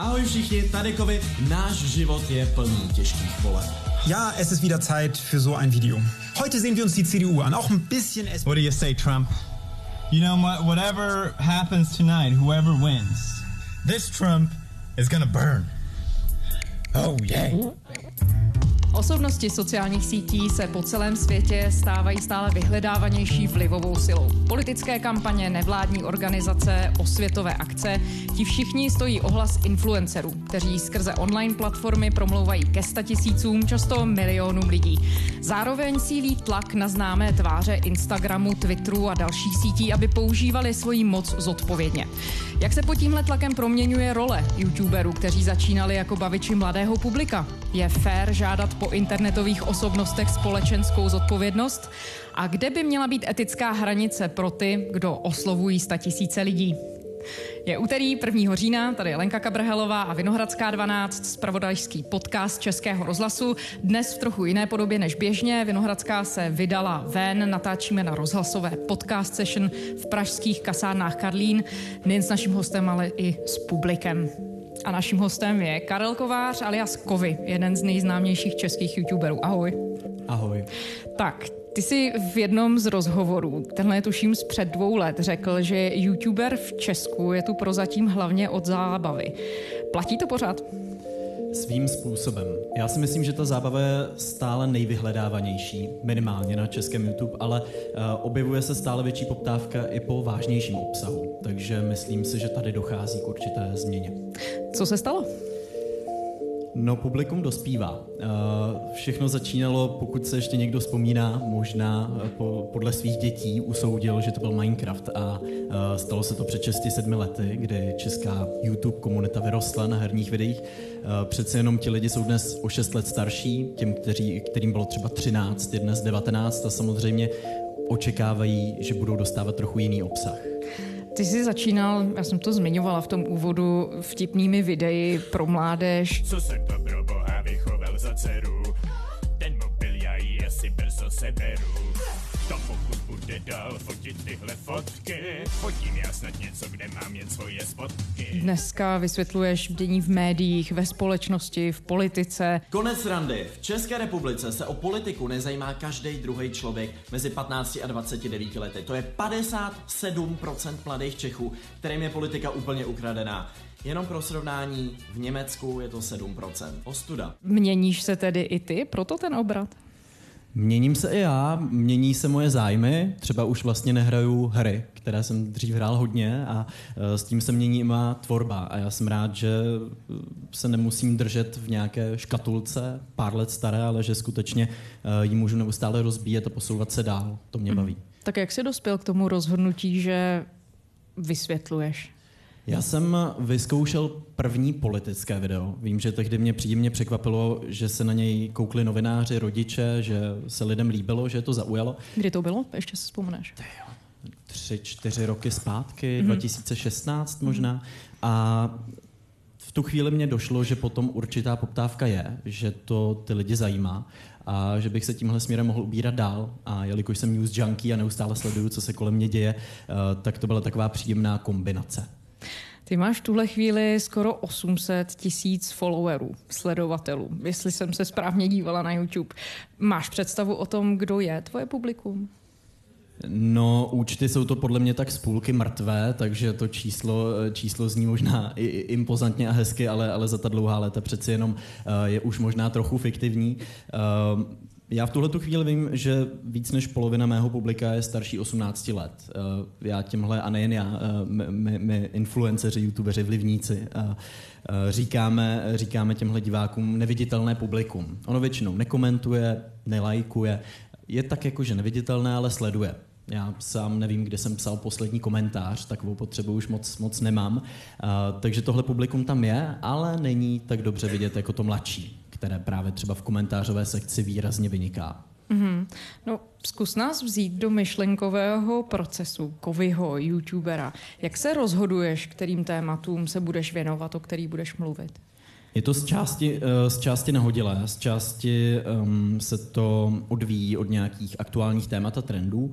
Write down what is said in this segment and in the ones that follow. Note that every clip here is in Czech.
Ahoj všichni, tady Kovy. Náš život je plný těžkých voleb. Ja, es ist wieder Zeit für so ein Video. Heute sehen wir uns die CDU an, auch ein bisschen SPD. What do you say, Trump? You know what? Whatever happens tonight, whoever wins, This Trump is gonna burn. Oh yeah. Osobnosti sociálních sítí se po celém světě stávají stále vyhledávanější vlivovou silou. Politické kampaně, nevládní organizace, osvětové akce, ti všichni stojí ohlas influencerů, kteří skrze online platformy promlouvají ke statisícům, často milionům lidí. Zároveň sílí tlak na známé tváře Instagramu, Twitteru a dalších sítí, aby používali svoji moc zodpovědně. Jak se pod tímhle tlakem proměňuje role youtuberů, kteří začínali jako baviči mladého publika? Je fér žádat po internetových osobnostech společenskou zodpovědnost? A kde by měla být etická hranice pro ty, kdo oslovují statisíce lidí? Je úterý 1. října, tady je Lenka Kabrhelová a Vinohradská 12, spravodajský podcast Českého rozhlasu. Dnes v trochu jiné podobě než běžně. Vinohradská se vydala ven, natáčíme na rozhlasové podcast session v pražských kasárnách Karlín, nejen s naším hostem, ale i s publikem. A naším hostem je Karel Kovář alias Kovy, jeden z nejznámějších českých youtuberů. Ahoj. Ahoj. Tak, ty jsi v jednom z rozhovorů, tenhle je tuším z před dvou let, řekl, že youtuber v Česku je tu prozatím hlavně od zábavy. Platí to pořád? Svým způsobem. Já si myslím, že ta zábava je stále nejvyhledávanější, minimálně na českém YouTube, ale uh, objevuje se stále větší poptávka i po vážnějším obsahu. Takže myslím si, že tady dochází k určité změně. Co se stalo? No, publikum dospívá. Eh, Všechno začínalo, pokud se ještě někdo vzpomíná, možná eh, po, podle svých dětí usoudil, že to byl Minecraft a eh, stalo se to před 6-7 lety, kdy česká YouTube komunita vyrostla na herních videích. Přece jenom ti lidi jsou dnes o 6 let starší, těm, kteří, kterým bylo třeba 13, je dnes 19 a samozřejmě očekávají, že budou dostávat trochu jiný obsah. Ty jsi začínal, já jsem to zmiňovala v tom úvodu, vtipnými videi pro mládež. Co jsem to pro boha vychoval za dceru? Ten mobil já jí asi brzo seberu. To pokud bude dál fotit tyhle fotky, fotím já snad něco, kde mám jen svoje spotky. Dneska vysvětluješ dění v médiích, ve společnosti, v politice. Konec randy. V České republice se o politiku nezajímá každý druhý člověk mezi 15 a 29 lety. To je 57% mladých Čechů, kterým je politika úplně ukradená. Jenom pro srovnání, v Německu je to 7%. Ostuda. Měníš se tedy i ty, proto ten obrat? Měním se i já, mění se moje zájmy, třeba už vlastně nehraju hry, které jsem dřív hrál hodně a e, s tím se mění i má tvorba a já jsem rád, že e, se nemusím držet v nějaké škatulce pár let staré, ale že skutečně e, ji můžu neustále rozbíjet a posouvat se dál. To mě baví. Tak jak jsi dospěl k tomu rozhodnutí, že vysvětluješ? Já jsem vyzkoušel první politické video. Vím, že tehdy mě příjemně překvapilo, že se na něj koukli novináři, rodiče, že se lidem líbilo, že je to zaujalo. Kdy to bylo? Ještě si vzpomeneš. Tři, čtyři roky zpátky, mm-hmm. 2016 možná. A v tu chvíli mě došlo, že potom určitá poptávka je, že to ty lidi zajímá a že bych se tímhle směrem mohl ubírat dál. A jelikož jsem news junkie a neustále sleduju, co se kolem mě děje, eh, tak to byla taková příjemná kombinace. Ty máš v tuhle chvíli skoro 800 tisíc followerů, sledovatelů, jestli jsem se správně dívala na YouTube. Máš představu o tom, kdo je tvoje publikum? No, účty jsou to podle mě tak z půlky mrtvé, takže to číslo, číslo zní možná i, impozantně a hezky, ale, ale za ta dlouhá léta přeci jenom uh, je už možná trochu fiktivní. Uh, já v tuhle tu chvíli vím, že víc než polovina mého publika je starší 18 let. Uh, já tímhle, a nejen já, uh, my, my, influenceři, youtubeři, vlivníci, uh, říkáme, říkáme těmhle divákům neviditelné publikum. Ono většinou nekomentuje, nelajkuje, je tak jako, že neviditelné, ale sleduje. Já sám nevím, kde jsem psal poslední komentář, takovou potřebu už moc, moc nemám. Takže tohle publikum tam je, ale není tak dobře vidět jako to mladší, které právě třeba v komentářové sekci výrazně vyniká. Mm-hmm. No, zkus nás vzít do myšlenkového procesu Kovyho, youtubera. Jak se rozhoduješ, kterým tématům se budeš věnovat, o který budeš mluvit? Je to z části, z části nahodilé, z části um, se to odvíjí od nějakých aktuálních témat a trendů. Uh,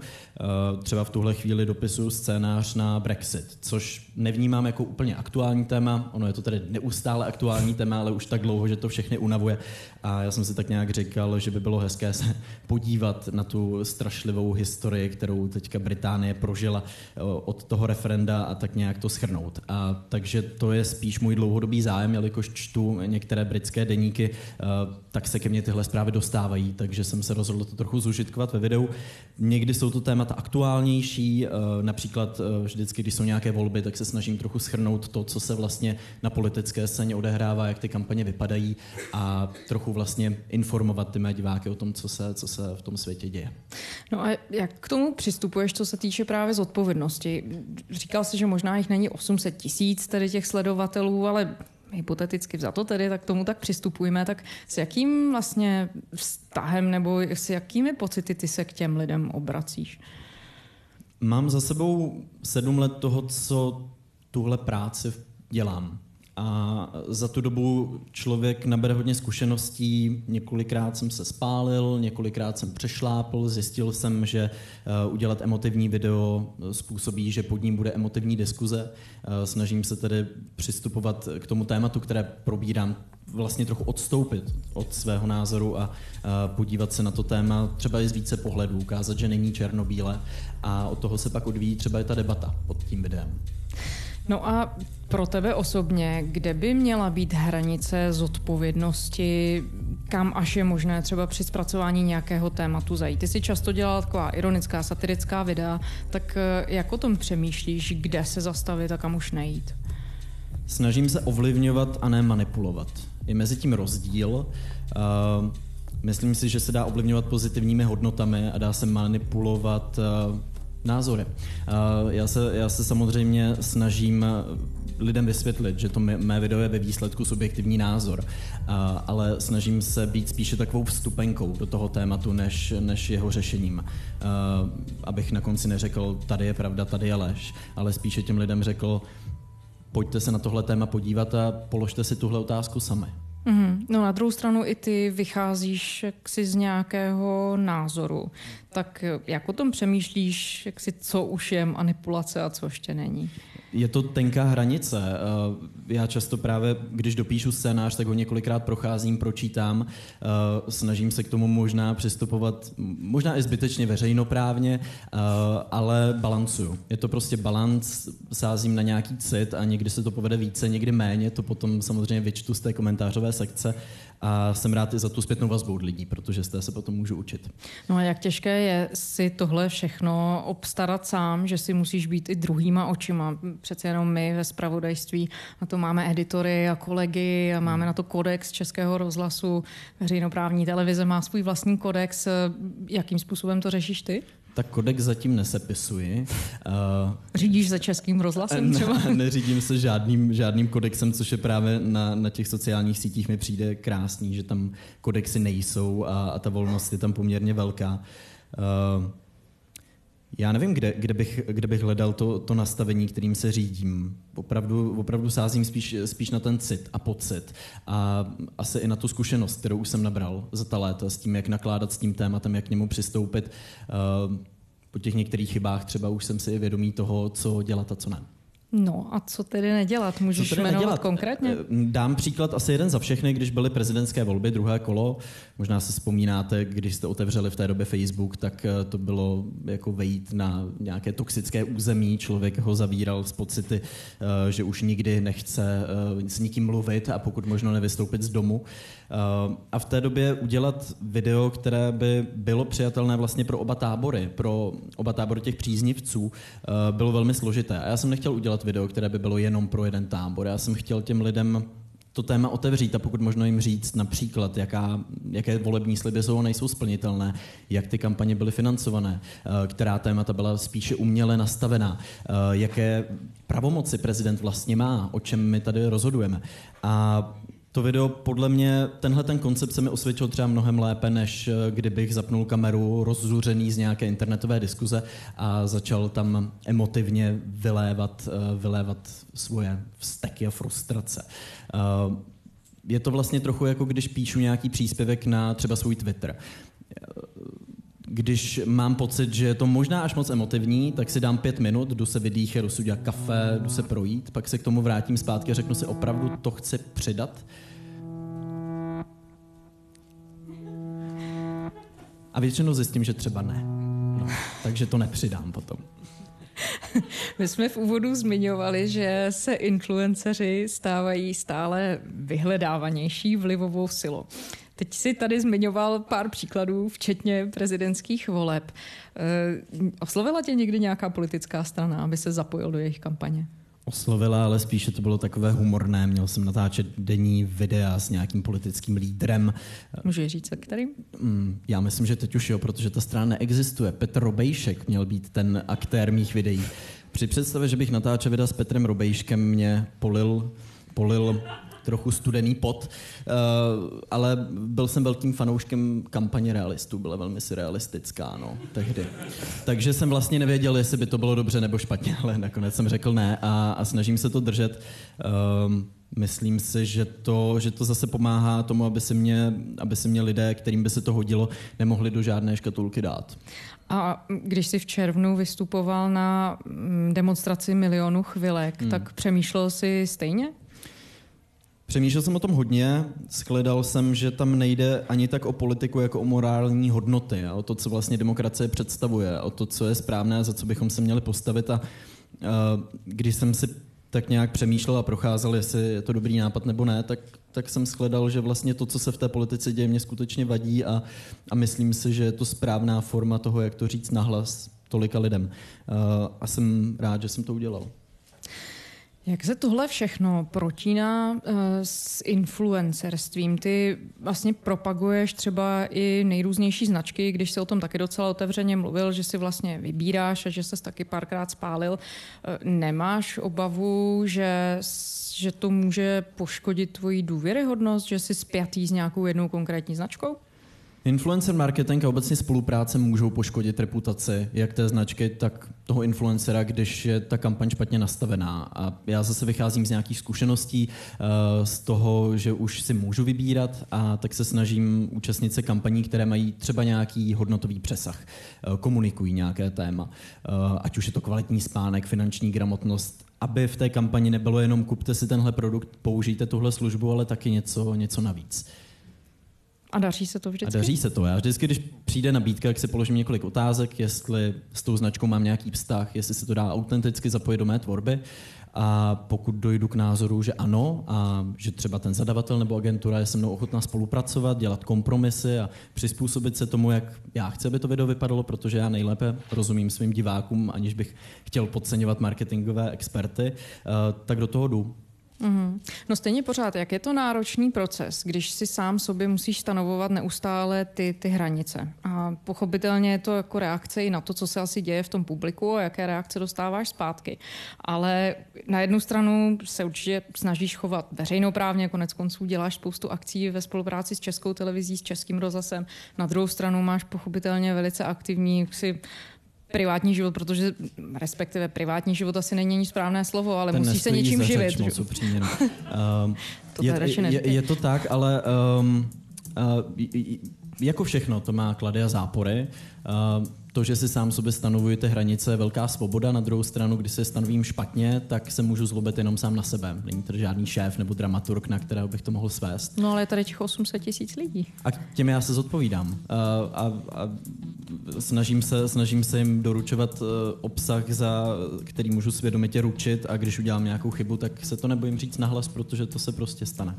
třeba v tuhle chvíli dopisuju scénář na Brexit, což nevnímám jako úplně aktuální téma. Ono je to tedy neustále aktuální téma, ale už tak dlouho, že to všechny unavuje. A já jsem si tak nějak říkal, že by bylo hezké se podívat na tu strašlivou historii, kterou teďka Británie prožila od toho referenda a tak nějak to schrnout. A takže to je spíš můj dlouhodobý zájem, jelikož čtu některé britské deníky, tak se ke mně tyhle zprávy dostávají, takže jsem se rozhodl to trochu zužitkovat ve videu. Někdy jsou to témata aktuálnější, například vždycky, když jsou nějaké volby, tak se snažím trochu schrnout to, co se vlastně na politické scéně odehrává, jak ty kampaně vypadají a trochu vlastně informovat ty mé diváky o tom, co se, co se v tom světě děje. No a jak k tomu přistupuješ, co se týče právě zodpovědnosti? Říkal jsi, že možná jich není 800 tisíc tady těch sledovatelů, ale hypoteticky za to tedy, tak tomu tak přistupujeme, tak s jakým vlastně vztahem nebo s jakými pocity ty se k těm lidem obracíš? Mám za sebou sedm let toho, co tuhle práci dělám. A za tu dobu člověk nabere hodně zkušeností, několikrát jsem se spálil, několikrát jsem přešlápl, zjistil jsem, že eh, udělat emotivní video způsobí, že pod ním bude emotivní diskuze. Eh, snažím se tedy přistupovat k tomu tématu, které probírám, vlastně trochu odstoupit od svého názoru a podívat se na to téma třeba i z více pohledů, ukázat, že není černobíle a od toho se pak odvíjí třeba i ta debata pod tím videem. No a pro tebe osobně, kde by měla být hranice zodpovědnosti, kam až je možné třeba při zpracování nějakého tématu zajít? Ty si často dělala taková ironická, satirická videa, tak eh, jak o tom přemýšlíš, kde se zastavit a kam už nejít? Snažím se ovlivňovat a ne manipulovat. Je mezi tím rozdíl. Uh, myslím si, že se dá ovlivňovat pozitivními hodnotami a dá se manipulovat uh, názory. Já se, já se samozřejmě snažím lidem vysvětlit, že to mé video je ve výsledku subjektivní názor, ale snažím se být spíše takovou vstupenkou do toho tématu, než, než jeho řešením. Abych na konci neřekl, tady je pravda, tady je lež, ale spíše těm lidem řekl, pojďte se na tohle téma podívat a položte si tuhle otázku sami. Mm-hmm. No na druhou stranu i ty vycházíš jaksi z nějakého názoru. Tak jak o tom přemýšlíš, jak si, co už je manipulace a co ještě není? Je to tenká hranice. Já často právě, když dopíšu scénář, tak ho několikrát procházím, pročítám, eh, snažím se k tomu možná přistupovat, možná i zbytečně veřejnoprávně, eh, ale balancuju. Je to prostě balanc, sázím na nějaký cit a někdy se to povede více, někdy méně, to potom samozřejmě vyčtu z té komentářové sekce a jsem rád i za tu zpětnou vazbu od lidí, protože z té se potom můžu učit. No a jak těžké je si tohle všechno obstarat sám, že si musíš být i druhýma očima. Přece jenom my ve spravodajství na to máme editory a kolegy a máme na to kodex Českého rozhlasu. Veřejnoprávní televize má svůj vlastní kodex. Jakým způsobem to řešíš ty? Tak kodex zatím nesepisuji. Uh, Řídíš za českým rozhlasem třeba? Ne, neřídím se žádným, žádným kodexem, což je právě na, na těch sociálních sítích mi přijde krásný, že tam kodexy nejsou a, a ta volnost je tam poměrně velká. Uh, já nevím, kde, kde, bych, kde bych hledal to, to nastavení, kterým se řídím. Opravdu, opravdu sázím spíš, spíš na ten cit a pocit a asi i na tu zkušenost, kterou už jsem nabral za ta léta s tím, jak nakládat s tím tématem, jak k němu přistoupit. Uh, po těch některých chybách třeba už jsem si vědomý toho, co dělat a co ne. No a co tedy nedělat? Můžeš tedy jmenovat nedělat? konkrétně? Eh, dám příklad asi jeden za všechny, když byly prezidentské volby, druhé kolo. Možná si vzpomínáte, když jste otevřeli v té době Facebook, tak eh, to bylo jako vejít na nějaké toxické území. Člověk ho zavíral z pocity, eh, že už nikdy nechce s nikým mluvit a pokud možno nevystoupit z domu. A v té době udělat video, které by bylo přijatelné vlastně pro oba tábory, pro oba tábory těch příznivců, bylo velmi složité. A já jsem nechtěl udělat video, které by bylo jenom pro jeden tábor. Já jsem chtěl těm lidem to téma otevřít a pokud možno jim říct například, jaká, jaké volební sliby jsou a nejsou splnitelné, jak ty kampaně byly financované, která témata byla spíše uměle nastavená, jaké pravomoci prezident vlastně má, o čem my tady rozhodujeme. A to video, podle mě, tenhle ten koncept se mi osvědčil třeba mnohem lépe, než eh, kdybych zapnul kameru rozzuřený z nějaké internetové diskuze a začal tam emotivně vylévat, eh, vylévat svoje vzteky a frustrace. Eh, je to vlastně trochu jako když píšu nějaký příspěvek na třeba svůj Twitter když mám pocit, že je to možná až moc emotivní, tak si dám pět minut, jdu se vydýchat, jdu si udělat kafe, jdu se projít, pak se k tomu vrátím zpátky a řeknu si, opravdu to chci přidat. A většinou zjistím, že třeba ne. No, takže to nepřidám potom. My jsme v úvodu zmiňovali, že se influenceři stávají stále vyhledávanější vlivovou silou. Teď si tady zmiňoval pár příkladů, včetně prezidentských voleb. E, oslovila tě někdy nějaká politická strana, aby se zapojil do jejich kampaně? oslovila, ale spíše to bylo takové humorné. Měl jsem natáčet denní videa s nějakým politickým lídrem. Můžu říct, kterým? Mm, já myslím, že teď už jo, protože ta strana neexistuje. Petr Robejšek měl být ten aktér mých videí. Při představě, že bych natáčel videa s Petrem Robejškem, mě polil, polil trochu studený pot, uh, ale byl jsem velkým fanouškem kampaně realistů, byla velmi surrealistická, no, tehdy. Takže jsem vlastně nevěděl, jestli by to bylo dobře nebo špatně, ale nakonec jsem řekl ne a, a snažím se to držet. Uh, Myslím si, že to, že to zase pomáhá tomu, aby si, mě, aby si mě lidé, kterým by se to hodilo, nemohli do žádné škatulky dát. A když jsi v červnu vystupoval na mm, demonstraci milionu chvilek, hmm. tak přemýšlel jsi stejně? Přemýšlel jsem o tom hodně, skledal jsem, že tam nejde ani tak o politiku, jako o morální hodnoty o to, co vlastně demokracie představuje, o to, co je správné za co bychom se měli postavit. A když jsem si tak nějak přemýšlel a procházel, jestli je to dobrý nápad nebo ne, tak, tak jsem shledal, že vlastně to, co se v té politice děje, mě skutečně vadí a, a myslím si, že je to správná forma toho, jak to říct nahlas tolika lidem. A jsem rád, že jsem to udělal. Jak se tohle všechno protíná uh, s influencerstvím? Ty vlastně propaguješ třeba i nejrůznější značky, když se o tom taky docela otevřeně mluvil, že si vlastně vybíráš a že ses taky párkrát spálil. Uh, nemáš obavu, že, že to může poškodit tvoji důvěryhodnost, že jsi spjatý s nějakou jednou konkrétní značkou? Influencer marketing a obecně spolupráce můžou poškodit reputaci jak té značky, tak toho influencera, když je ta kampaň špatně nastavená. A já zase vycházím z nějakých zkušeností, eh, z toho, že už si můžu vybírat a tak se snažím účastnit se kampaní, které mají třeba nějaký hodnotový přesah, eh, komunikují nějaké téma, eh, ať už je to kvalitní spánek, finanční gramotnost, aby v té kampani nebylo jenom kupte si tenhle produkt, použijte tuhle službu, ale taky něco, něco navíc. A daří se to vždycky? A daří se to. Já vždycky, když přijde nabídka, jak si položím několik otázek, jestli s tou značkou mám nějaký vztah, jestli se to dá autenticky zapojit do mé tvorby. A pokud dojdu k názoru, že ano, a že třeba ten zadavatel nebo agentura je se mnou ochotná spolupracovat, dělat kompromisy a přizpůsobit se tomu, jak já chci, aby to video vypadalo, protože já nejlépe rozumím svým divákům, aniž bych chtěl podceňovat marketingové experty, eh, tak do toho jdu. Mm-hmm. No stejně pořád, jak je to náročný proces, když si sám sobě musíš stanovovat neustále ty, ty hranice. A pochopitelně je to jako reakce i na to, co se asi děje v tom publiku a jaké reakce dostáváš zpátky. Ale na jednu stranu se určitě snažíš chovat veřejnoprávně, konec konců děláš spoustu akcí ve spolupráci s Českou televizí, s Českým rozhlasem. Na druhou stranu máš pochopitelně velice aktivní si privátní život, protože respektive privátní život asi není správné slovo, ale Ten musí se něčím živit. Moc upřímně, no. um, to je, je, je to tak, ale um, uh, jako všechno, to má klady a zápory. Uh, to, že si sám sobě stanovujete hranice, je velká svoboda. Na druhou stranu, když se stanovím špatně, tak se můžu zlobit jenom sám na sebe. Není to žádný šéf nebo dramaturg, na kterého bych to mohl svést. No ale je tady těch 800 tisíc lidí. A těm já se zodpovídám. Uh, a, a snažím, se, snažím se jim doručovat uh, obsah, za který můžu svědomitě ručit a když udělám nějakou chybu, tak se to nebojím říct nahlas, protože to se prostě stane.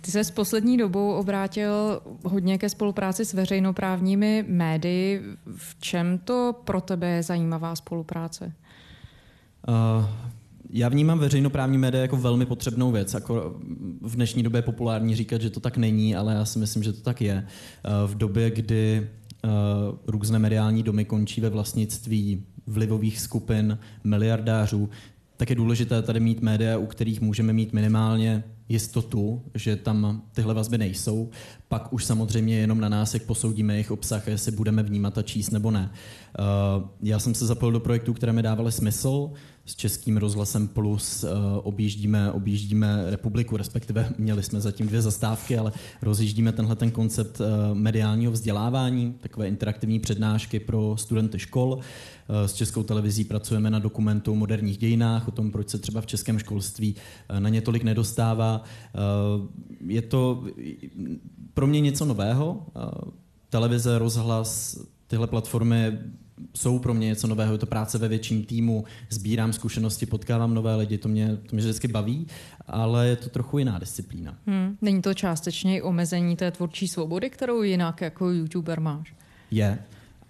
Ty se s poslední dobou obrátil hodně ke spolupráci s veřejnoprávními médii. V čem to pro tebe je zajímavá spolupráce? Uh, já vnímám veřejnoprávní média jako velmi potřebnou věc. Jako v dnešní době je populární říkat, že to tak není, ale já si myslím, že to tak je. Uh, v době, kdy uh, různé mediální domy končí ve vlastnictví vlivových skupin, miliardářů, tak je důležité tady mít média, u kterých můžeme mít minimálně jistotu, že tam tyhle vazby nejsou. Pak už samozřejmě jenom na nás, jak posoudíme jejich obsah, jestli budeme vnímat a číst nebo ne. Uh, já jsem se zapojil do projektů, které mi dávaly smysl. s Českým rozhlasem Plus objíždíme, objíždíme republiku, respektive měli jsme zatím dvě zastávky, ale rozjíždíme tenhle ten koncept mediálního vzdělávání, takové interaktivní přednášky pro studenty škol. S Českou televizí pracujeme na dokumentu o moderních dějinách, o tom, proč se třeba v českém školství na ně tolik nedostává. Je to pro mě něco nového. Televize, rozhlas, tyhle platformy jsou pro mě něco nového, je to práce ve větším týmu, sbírám zkušenosti, potkávám nové lidi, to mě, to mě vždycky baví, ale je to trochu jiná disciplína. Hmm, není to částečně i omezení té tvůrčí svobody, kterou jinak jako youtuber máš? Je.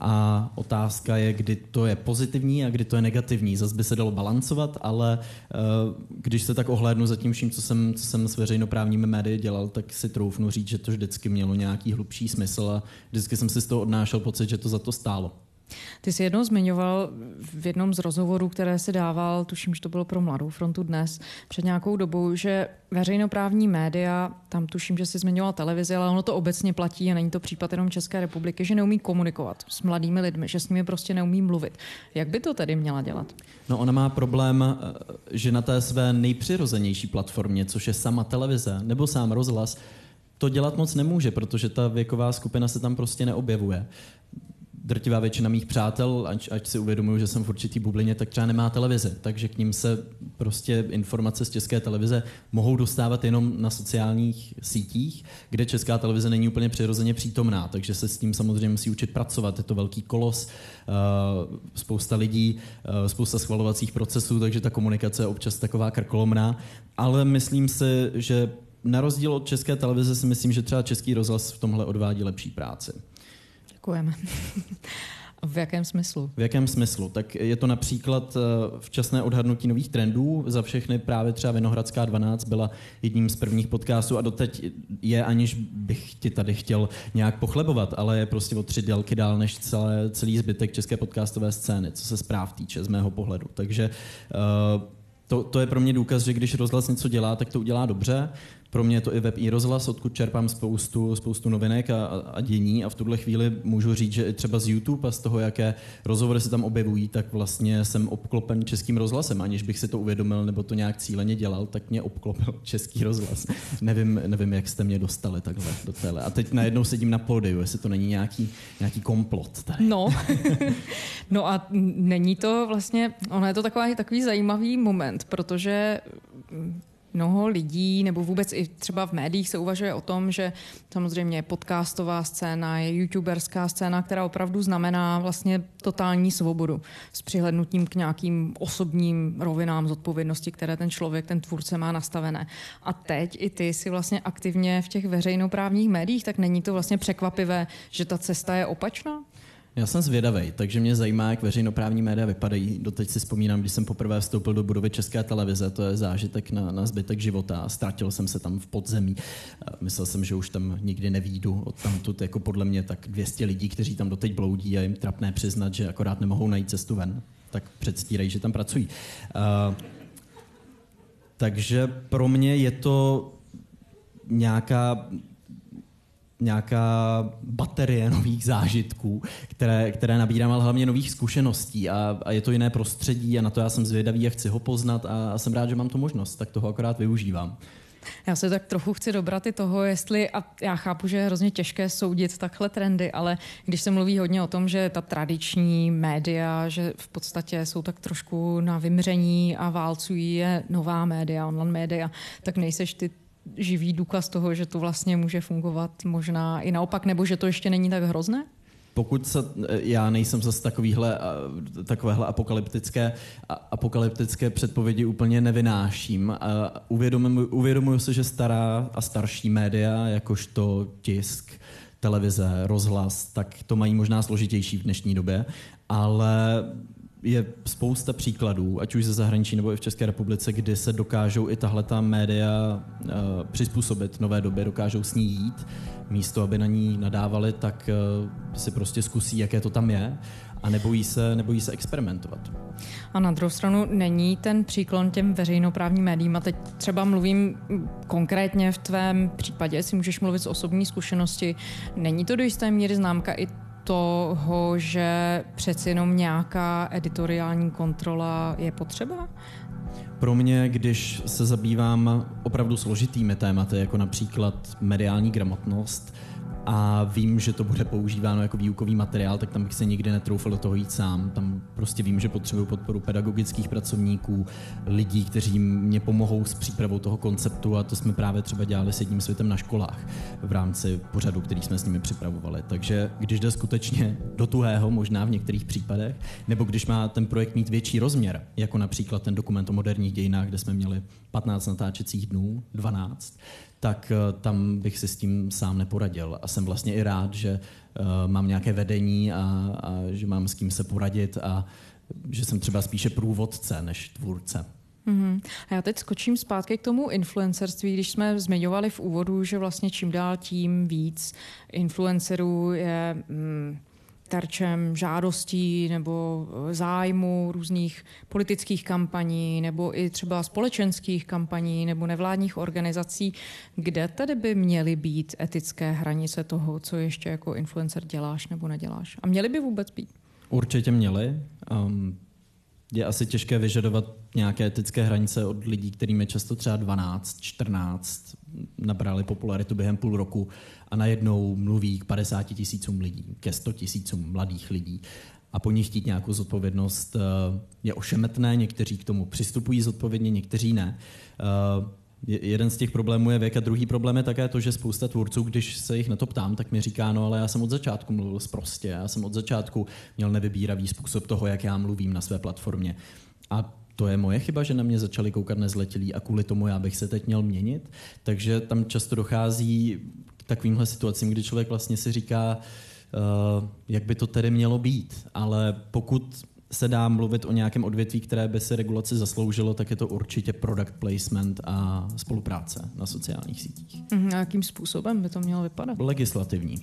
A otázka je, kdy to je pozitivní a kdy to je negativní. Zase by se dalo balancovat, ale uh, když se tak ohlédnu za tím vším, co jsem, co jsem s veřejnoprávními médii dělal, tak si troufnu říct, že to vždycky mělo nějaký hlubší smysl a vždycky jsem si z toho odnášel pocit, že to za to stálo. Ty jsi jednou zmiňoval v jednom z rozhovorů, které si dával, tuším, že to bylo pro Mladou frontu dnes, před nějakou dobou, že veřejnoprávní média, tam tuším, že jsi zmiňoval televizi, ale ono to obecně platí a není to případ jenom České republiky, že neumí komunikovat s mladými lidmi, že s nimi prostě neumí mluvit. Jak by to tedy měla dělat? No ona má problém, eh, že na té své nejpřirozenější platformě, což je sama televize nebo sám rozhlas, to dělat moc nemůže, protože ta věková skupina se tam prostě neobjevuje drtivá většina mých přátel, ať, ať si uvědomuju, že jsem v určitý bublině, tak třeba nemá televizi, takže k ním se prostě informace z české televize mohou dostávat jenom na sociálních sítích, kde česká televize není úplně přirozeně přítomná, takže se s tím samozřejmě musí učit pracovat. Je to velký kolos, uh, spousta lidí, uh, spousta schvalovacích procesů, takže ta komunikace je občas taková krkolomná, ale myslím si, že na rozdíl od české televize si myslím, že třeba český rozhlas v tomhle odvádí lepší práci. Děkujeme. V jakém smyslu? V jakém smyslu? Tak je to například eh, včasné odhadnutí nových trendů. Za všechny právě třeba Vinohradská 12 byla jedním z prvních podcastů a doteď je, aniž bych ti tady chtěl nějak pochlebovat, ale je prostě o tři délky dál než celé, celý zbytek české podcastové scény, co se zpráv týče z mého pohledu. Takže uh, to, to je pro mě důkaz, že když rozhlas něco dělá, tak to udělá dobře. Pro mě je to i web i rozhlas, odkud čerpám spoustu, spoustu novinek a, a dění a v tuhle chvíli můžu říct, že i třeba z YouTube a z toho, jaké rozhovory se tam objevují, tak vlastně jsem obklopen českým rozhlasem, aniž bych si to uvědomil nebo to nějak cíleně dělal, tak mě obklopil český rozhlas. nevím, nevím, jak jste mě dostali takhle do tele. A teď najednou sedím na pódiu, jestli to není nějaký, nějaký komplot. Tady. No. no a není to vlastně, ono je to takový, takový zajímavý moment, protože mnoho lidí, nebo vůbec i třeba v médiích se uvažuje o tom, že samozřejmě podcastová scéna, je youtuberská scéna, která opravdu znamená vlastně totální svobodu s přihlednutím k nějakým osobním rovinám zodpovědnosti, které ten člověk, ten tvůrce má nastavené. A teď i ty si vlastně aktivně v těch veřejnoprávních médiích, tak není to vlastně překvapivé, že ta cesta je opačná? Já jsem zvědavý, takže mě zajímá, jak veřejnoprávní média vypadají. Doteď si vzpomínám, když jsem poprvé vstoupil do budovy České televize, to je zážitek na, na zbytek života ztratil jsem se tam v podzemí. Myslel jsem, že už tam nikdy nevídu od tamtud, jako podle mě tak 200 lidí, kteří tam doteď bloudí a jim trapné přiznat, že akorát nemohou najít cestu ven. Tak předstírají, že tam pracují. Uh, takže pro mě je to nějaká nějaká baterie nových zážitků, které, které nabírám, ale hlavně nových zkušeností a, a je to jiné prostředí a na to já jsem zvědavý a chci ho poznat a, a jsem rád, že mám tu možnost, tak toho akorát využívám. Já se tak trochu chci dobrat i toho, jestli, a já chápu, že je hrozně těžké soudit takhle trendy, ale když se mluví hodně o tom, že ta tradiční média, že v podstatě jsou tak trošku na vymření a válcují je nová média, online média, tak nejseš ty živý důkaz toho, že to vlastně může fungovat možná i naopak, nebo že to ještě není tak hrozné? Pokud se, já nejsem zase takovýhle, takovéhle apokalyptické, apokalyptické předpovědi úplně nevynáším. Uvědomuji, uvědomuji se, že stará a starší média, jakožto tisk, televize, rozhlas, tak to mají možná složitější v dnešní době, ale je spousta příkladů, ať už ze zahraničí nebo i v České republice, kdy se dokážou i tahle ta média uh, přizpůsobit nové době, dokážou s ní jít. Místo, aby na ní nadávali, tak uh, si prostě zkusí, jaké to tam je a nebojí se, nebojí se experimentovat. A na druhou stranu není ten příklon těm veřejnoprávním médiím. A teď třeba mluvím konkrétně v tvém případě, si můžeš mluvit z osobní zkušenosti. Není to do jisté míry známka i toho, že přeci jenom nějaká editoriální kontrola je potřeba? Pro mě, když se zabývám opravdu složitými tématy, jako například mediální gramotnost, a vím, že to bude používáno jako výukový materiál, tak tam bych se nikdy netroufal do toho jít sám. Tam prostě vím, že potřebuji podporu pedagogických pracovníků, lidí, kteří mě pomohou s přípravou toho konceptu a to jsme právě třeba dělali s jedním světem na školách v rámci pořadu, který jsme s nimi připravovali. Takže když jde skutečně do tuhého, možná v některých případech, nebo když má ten projekt mít větší rozměr, jako například ten dokument o moderních dějinách, kde jsme měli 15 natáčecích dnů, 12, tak eh, tam bych si s tím sám neporadil. A jsem vlastně i rád, že uh, mám nějaké vedení a, a že mám s kým se poradit a že jsem třeba spíše průvodce než tvůrce. Mm-hmm. A já teď skočím zpátky k tomu influencerství, když jsme zmiňovali v úvodu, že vlastně čím dál tím víc influencerů je mm, terčem žádostí nebo eh, zájmu různých politických kampaní nebo i třeba společenských kampaní nebo nevládních organizací, kde tedy by měly být etické hranice toho, co ještě jako influencer děláš nebo neděláš? A měly by vůbec být? Určitě měly. Um, je asi těžké vyžadovat nějaké etické hranice od lidí, kterým je často třeba 12, 14, nabrali popularitu během půl roku a najednou mluví k 50 tisícům lidí, ke 100 tisícům mladých lidí a po nich chtít nějakou zodpovědnost eh, je ošemetné, někteří k tomu přistupují zodpovědně, někteří ne. Eh, jeden z těch problémů je věk a druhý problém je také to, že spousta tvůrců, když se jich na to ptám, tak mi říká, no ale já jsem od začátku mluvil prostě, já jsem od začátku měl nevybíravý způsob toho, jak já mluvím na své platformě. A to je moje chyba, že na mě začali koukat nezletilí a kvůli tomu já bych se teď měl měnit. Takže tam často dochází k takovýmhle situacím, kdy člověk vlastně si říká, uh, jak by to tedy mělo být. Ale pokud se dá mluvit o nějakém odvětví, které by se regulaci zasloužilo, tak je to určitě product placement a spolupráce na sociálních sítích. Mm, a jakým způsobem by to mělo vypadat? Legislativní.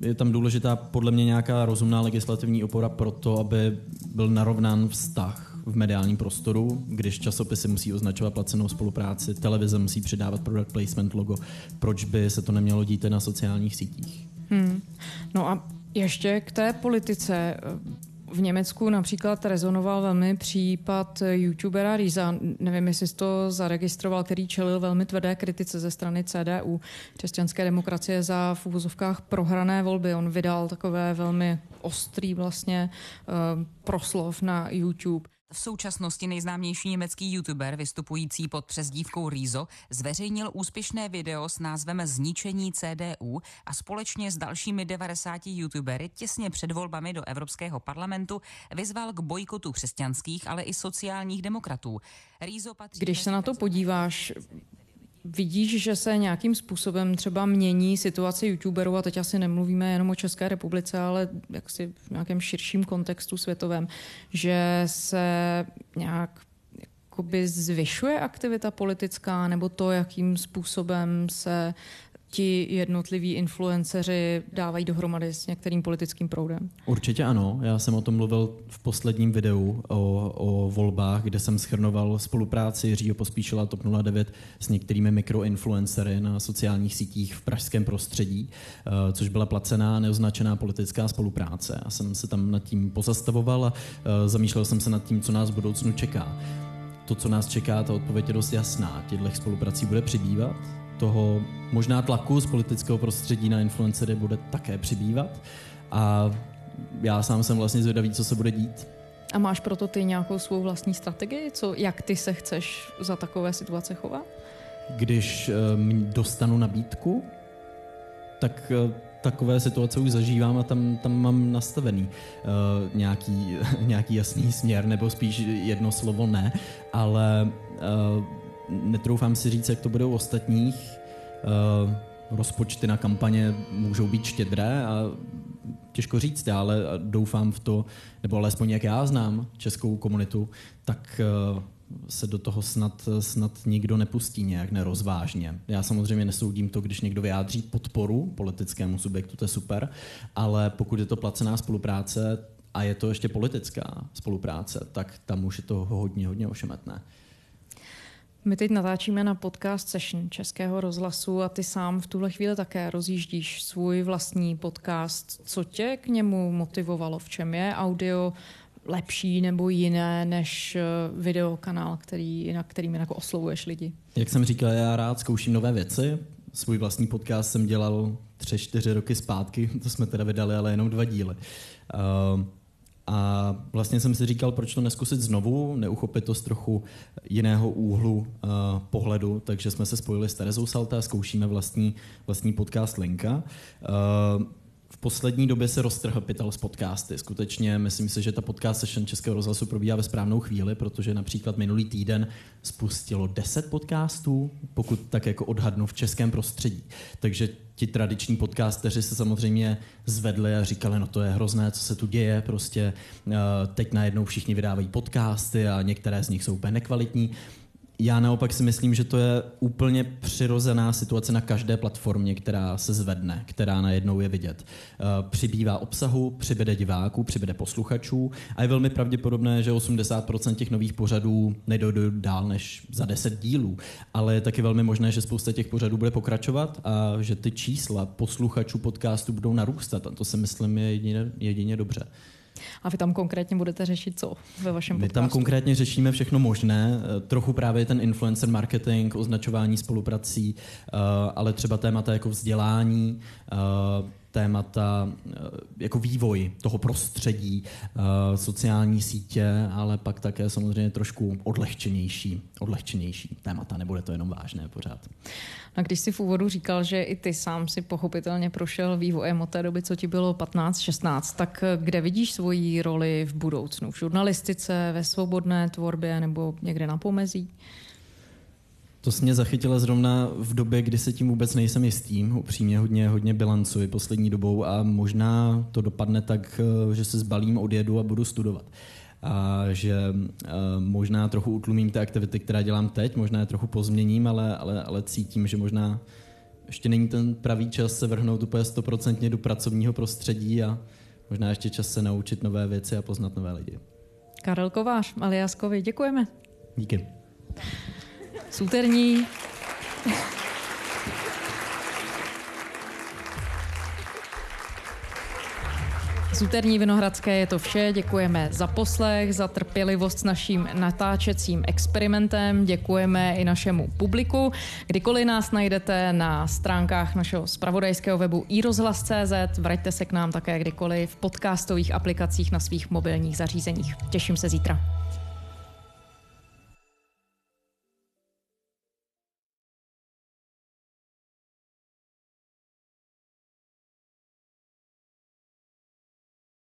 Je tam důležitá podle mě nějaká rozumná legislativní opora pro to, aby byl narovnán vztah v mediálním prostoru, když časopisy musí označovat placenou spolupráci, televize musí přidávat product placement logo. Proč by se to nemělo dít na sociálních sítích? Hmm. No a ještě k té politice. V Německu například rezonoval velmi případ youtubera Riza, nevím, jestli jsi to zaregistroval, který čelil velmi tvrdé kritice ze strany CDU, křesťanské demokracie za v úvozovkách prohrané volby. On vydal takové velmi ostrý vlastně uh, proslov na YouTube. V současnosti nejznámější německý youtuber vystupující pod přezdívkou Rizo zveřejnil úspěšné video s názvem Zničení CDU a společně s dalšími 90 youtubery těsně před volbami do Evropského parlamentu vyzval k bojkotu křesťanských, ale i sociálních demokratů. Rizo patří Když se na to podíváš, Vidíš, že se nějakým způsobem třeba mění situace youtuberů, a teď asi nemluvíme jenom o České republice, ale jaksi v nějakém širším kontextu světovém, že se nějak jakoby zvyšuje aktivita politická, nebo to, jakým způsobem se ti jednotliví influenceři dávají dohromady s některým politickým proudem? Určitě ano. Já jsem o tom mluvil v posledním videu o, o volbách, kde jsem schrnoval spolupráci Jiřího Pospíšila TOP 09 s některými mikroinfluencery na sociálních sítích v pražském prostředí, eh, což byla placená, neoznačená politická spolupráce. Já jsem se tam nad tím pozastavoval a eh, zamýšlel jsem se nad tím, co nás v budoucnu čeká. To, co nás čeká, ta odpověď je dost jasná. Těchto spoluprací bude přibývat, toho možná tlaku z politického prostředí na influencery bude také přibývat. A já sám jsem vlastně zvědavý, co se bude dít. A máš proto ty nějakou svou vlastní strategii? Co, jak ty se chceš za takové situace chovat? Když um, dostanu nabídku, tak uh, takové situace už zažívám a tam, tam mám nastavený uh, nějaký, nějaký jasný směr, nebo spíš jedno slovo ne, ale uh, netroufám si říct, jak to bude u ostatních. Uh, rozpočty na kampaně můžou být štědré a těžko říct, ale doufám v to, nebo alespoň jak já znám českou komunitu, tak uh, se do toho snad, snad nikdo nepustí nějak nerozvážně. Já samozřejmě nesoudím to, když někdo vyjádří podporu politickému subjektu, to je super, ale pokud je to placená spolupráce a je to ještě politická spolupráce, tak tam už je to hodně, hodně ošemetné. My teď natáčíme na podcast session Českého rozhlasu a ty sám v tuhle chvíli také rozjíždíš svůj vlastní podcast. Co tě k němu motivovalo? V čem je audio lepší nebo jiné než eh, videokanál, který, na kterým jako oslovuješ lidi? Jak jsem říkal, já rád zkouším nové věci. Svůj vlastní podcast jsem dělal tři, čtyři roky zpátky, to jsme teda vydali, ale jenom dva díly. Uh, a vlastně jsem si říkal, proč to neskusit znovu, neuchopit to z trochu jiného úhlu uh, pohledu, takže jsme se spojili s Terezou Salta a zkoušíme vlastní, vlastní podcast Linka. Uh, v poslední době se roztrhl pytel z podcasty. Skutečně myslím si, že ta podcast session Českého rozhlasu probíhá ve správnou chvíli, protože například minulý týden spustilo 10 podcastů, pokud tak jako odhadnu v českém prostředí. Takže ti tradiční podcasteři se samozřejmě zvedli a říkali, no to je hrozné, co se tu děje, prostě eh, teď najednou všichni vydávají podcasty a některé z nich jsou úplně nekvalitní. Já naopak si myslím, že to je úplně přirozená situace na každé platformě, která se zvedne, která najednou je vidět. Eh, přibývá obsahu, přibude diváků, přibude posluchačů a je velmi pravděpodobné, že 80% těch nových pořadů nedojdou dál než za 10 dílů. Ale je taky velmi možné, že spousta těch pořadů bude pokračovat a že ty čísla posluchačů podcastu budou narůstat. A to si myslím je jedině, jedině dobře. A vy tam konkrétně budete řešit co ve vašem My podcastu? tam konkrétně řešíme všechno možné, eh, trochu právě ten influencer marketing, označování spoluprací, eh, ale třeba témata jako vzdělání, eh, témata jako vývoj toho prostředí, sociální sítě, ale pak také samozřejmě trošku odlehčenější, odlehčenější témata, nebude to jenom vážné pořád. A když si v úvodu říkal, že i ty sám si pochopitelně prošel vývojem od té doby, co ti bylo 15-16, tak kde vidíš svoji roli v budoucnu? V žurnalistice, ve svobodné tvorbě nebo někde na pomezí? To se mě zachytilo zrovna v době, kdy se tím vůbec nejsem jistý. Upřímně hodně, hodně bilancuji poslední dobou a možná to dopadne tak, že se zbalím, odjedu a budu studovat a že uh, možná trochu utlumím ty aktivity, které dělám teď, možná je trochu pozměním, ale, ale, ale cítím, že možná ještě není ten pravý čas se vrhnout úplně stoprocentně do pracovního prostředí a možná ještě čas se naučit nové věci a poznat nové lidi. Karel Kovář, alias Kovi, děkujeme. Díky. Súterní Z úterní Vinohradské je to vše. Děkujeme za poslech, za trpělivost s naším natáčecím experimentem. Děkujeme i našemu publiku. Kdykoliv nás najdete na stránkách našeho spravodajského webu iRozhlas.cz, vraťte se k nám také kdykoliv v podcastových aplikacích na svých mobilních zařízeních. Těším se zítra.